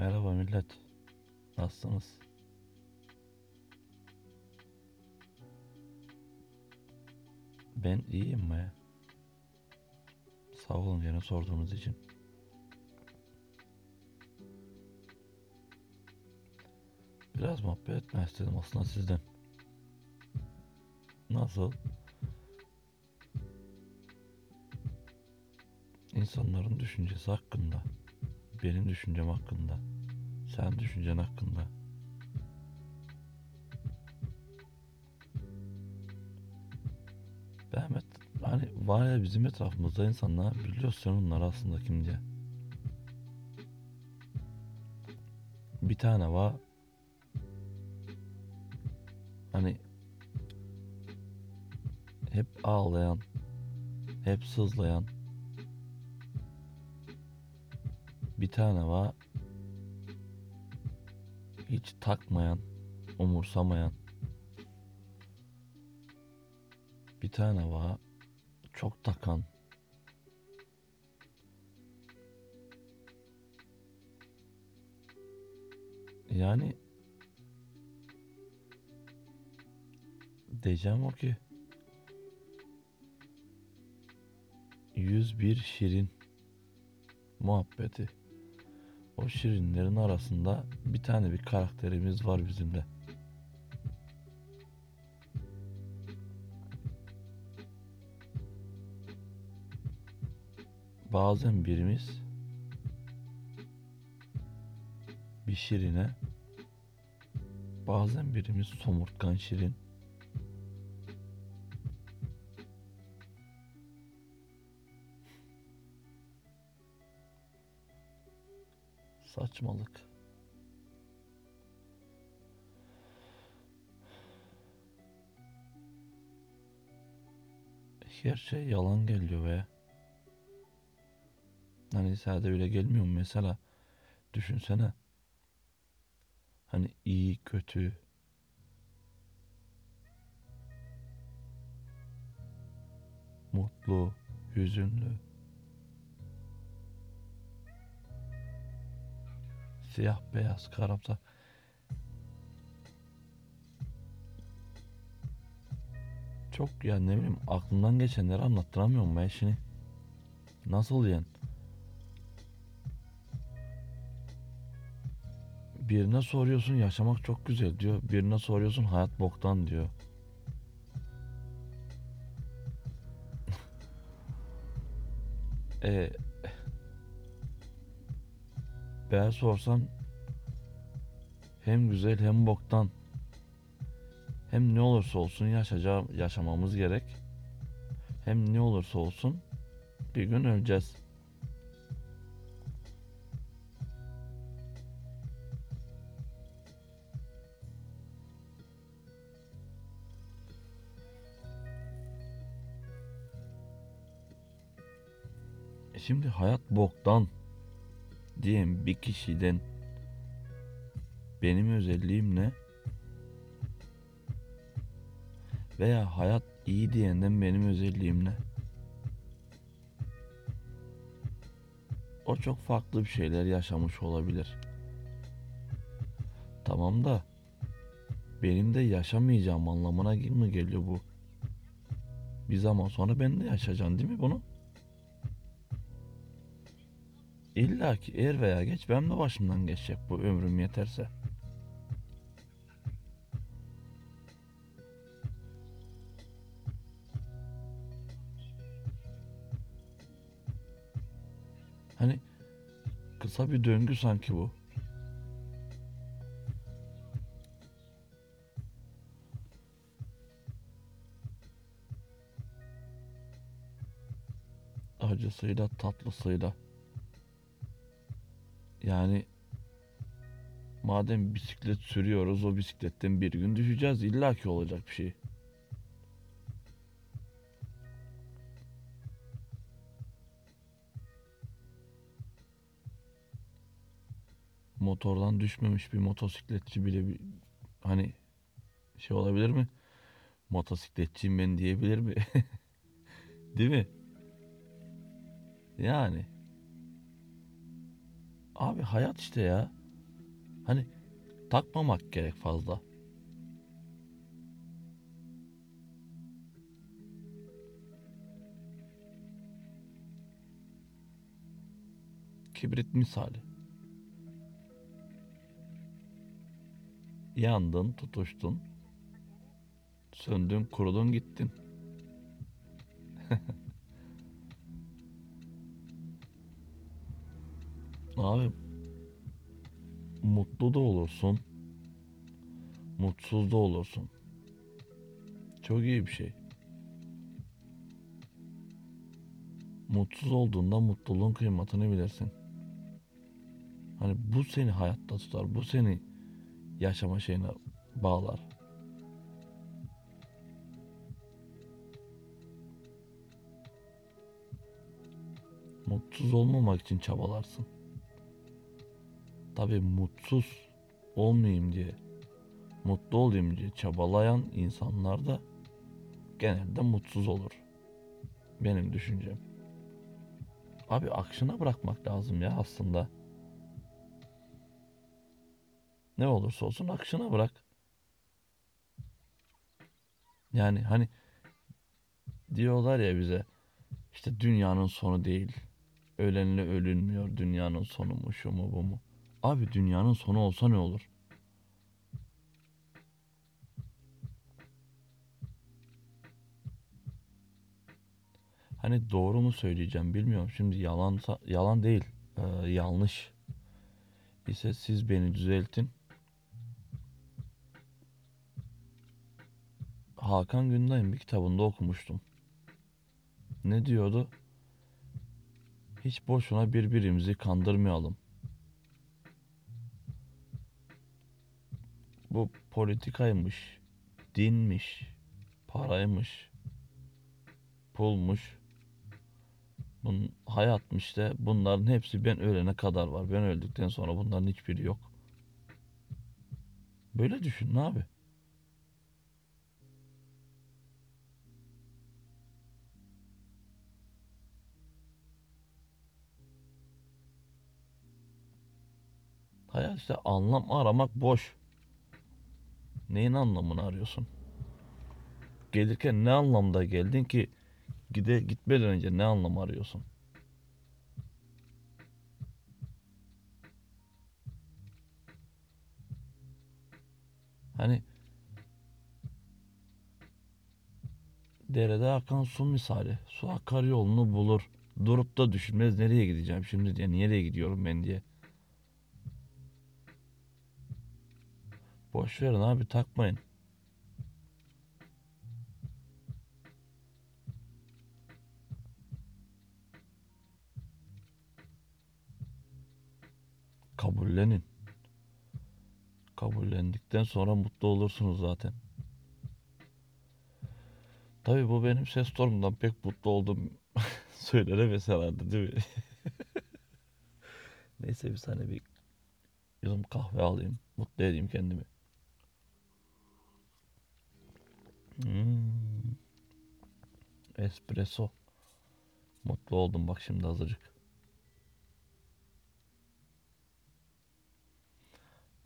Merhaba millet. Nasılsınız? Ben iyiyim be. Sağ olun gene sorduğunuz için. Biraz muhabbet etmek istedim aslında sizden. Nasıl? İnsanların düşüncesi hakkında, benim düşüncem hakkında, sen düşüncen hakkında. Ben et, hani var ya bizim etrafımızda insanlar biliyorsun onlar aslında kim diye. Bir tane var. Hani hep ağlayan, hep sızlayan, Bir tane var. Hiç takmayan, umursamayan. Bir tane var. Çok takan. Yani diyeceğim o ki 101 şirin muhabbeti. O şirinlerin arasında bir tane bir karakterimiz var bizim de. Bazen birimiz bir şirine bazen birimiz somurtkan şirin saçmalık. Her şey yalan geliyor ve hani sade öyle gelmiyor mu? Mesela düşünsene. Hani iyi kötü. Mutlu hüzünlü siyah beyaz karamsar. Çok ya ne bileyim aklımdan geçenleri anlattıramıyorum ben şimdi. Nasıl yani? Birine soruyorsun yaşamak çok güzel diyor. Birine soruyorsun hayat boktan diyor. E, ben sorsan hem güzel hem boktan hem ne olursa olsun yaşayacağım, yaşamamız gerek. Hem ne olursa olsun bir gün öleceğiz. E Şimdi hayat boktan diyen bir kişiden benim özelliğim ne? Veya hayat iyi diyenden benim özelliğim ne? O çok farklı bir şeyler yaşamış olabilir. Tamam da benim de yaşamayacağım anlamına mı geliyor bu? Bir zaman sonra ben de yaşayacağım değil mi bunu? İlla ki er veya geç benim de başımdan geçecek bu ömrüm yeterse. Hani kısa bir döngü sanki bu. Acısıyla tatlısıyla. Yani madem bisiklet sürüyoruz o bisikletten bir gün düşeceğiz. İlla ki olacak bir şey. Motordan düşmemiş bir motosikletçi bile bir, hani şey olabilir mi? Motosikletçiyim ben diyebilir mi? Değil mi? Yani. Abi hayat işte ya. Hani takmamak gerek fazla. Kibrit misali. Yandın, tutuştun. Söndün, kurudun, gittin. Abi mutlu da olursun. Mutsuz da olursun. Çok iyi bir şey. Mutsuz olduğunda mutluluğun kıymetini bilirsin. Hani bu seni hayatta tutar. Bu seni yaşama şeyine bağlar. Mutsuz olmamak için çabalarsın. Tabii mutsuz olmayayım diye, mutlu olayım diye çabalayan insanlar da genelde mutsuz olur. Benim düşüncem. Abi akışına bırakmak lazım ya aslında. Ne olursa olsun akışına bırak. Yani hani diyorlar ya bize işte dünyanın sonu değil. Ölenle ölünmüyor. Dünyanın sonu mu şu mu bu mu? Abi dünyanın sonu olsa ne olur? Hani doğru mu söyleyeceğim bilmiyorum. Şimdi yalan yalan değil. Ee, yanlış ise siz beni düzeltin. Hakan Günday'ın bir kitabında okumuştum. Ne diyordu? Hiç boşuna birbirimizi kandırmayalım. Bu politikaymış, dinmiş, paraymış, pulmuş, bunun hayatmış da bunların hepsi ben ölene kadar var. Ben öldükten sonra bunların hiçbiri yok. Böyle düşün abi. Hayat işte anlam aramak boş. Neyin anlamını arıyorsun? Gelirken ne anlamda geldin ki gide gitmeden önce ne anlam arıyorsun? Hani derede akan su misali. Su akar yolunu bulur. Durup da düşünmez nereye gideceğim şimdi diye. Nereye gidiyorum ben diye. Boş verin abi takmayın. Kabullenin. Kabullendikten sonra mutlu olursunuz zaten. Tabii bu benim ses tonumdan pek mutlu oldum söylenemez herhalde değil mi? Neyse bir saniye bir yudum kahve alayım. Mutlu edeyim kendimi. Hmm. Espresso. Mutlu oldum bak şimdi azıcık.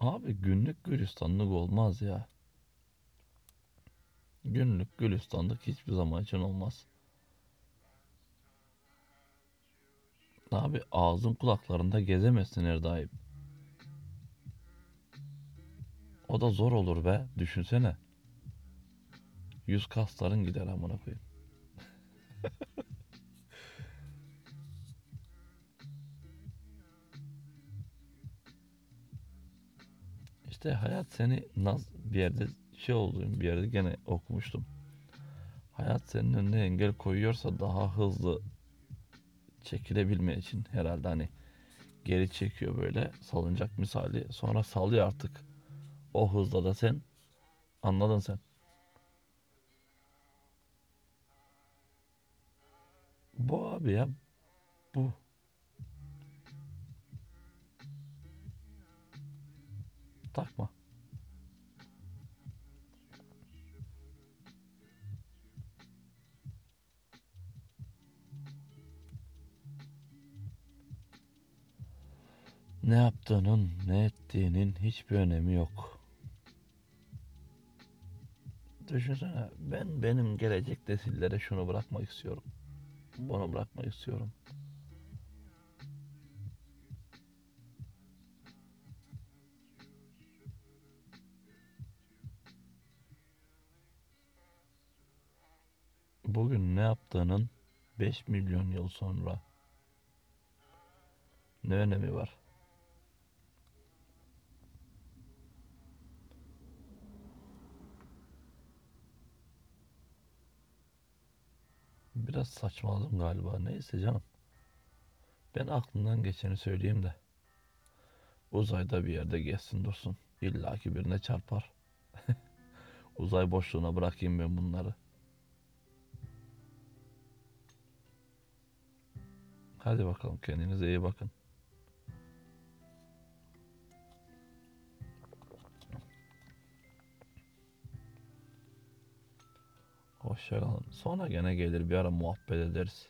Abi günlük gülistanlık olmaz ya. Günlük gülistanlık hiçbir zaman için olmaz. Abi ağzın kulaklarında gezemezsin her daim. O da zor olur be. Düşünsene. Yüz kasların gider amına koyayım. İşte hayat seni naz bir yerde şey olduğum bir yerde gene okumuştum. Hayat senin önüne engel koyuyorsa daha hızlı çekilebilme için herhalde hani geri çekiyor böyle salıncak misali sonra salıyor artık. O hızla da sen anladın sen. Bu abi ya bu. Takma. Ne yaptığının, ne ettiğinin hiçbir önemi yok. Düşünsene ben benim gelecek nesillere şunu bırakmak istiyorum. Bunu bırakmak istiyorum. Bugün ne yaptığının 5 milyon yıl sonra ne önemi var? Biraz saçmaladım galiba. Neyse canım. Ben aklımdan geçeni söyleyeyim de. Uzayda bir yerde gezsin dursun. İlla ki birine çarpar. Uzay boşluğuna bırakayım ben bunları. Hadi bakalım kendinize iyi bakın. Hoşçakalın. Sonra gene gelir bir ara muhabbet ederiz.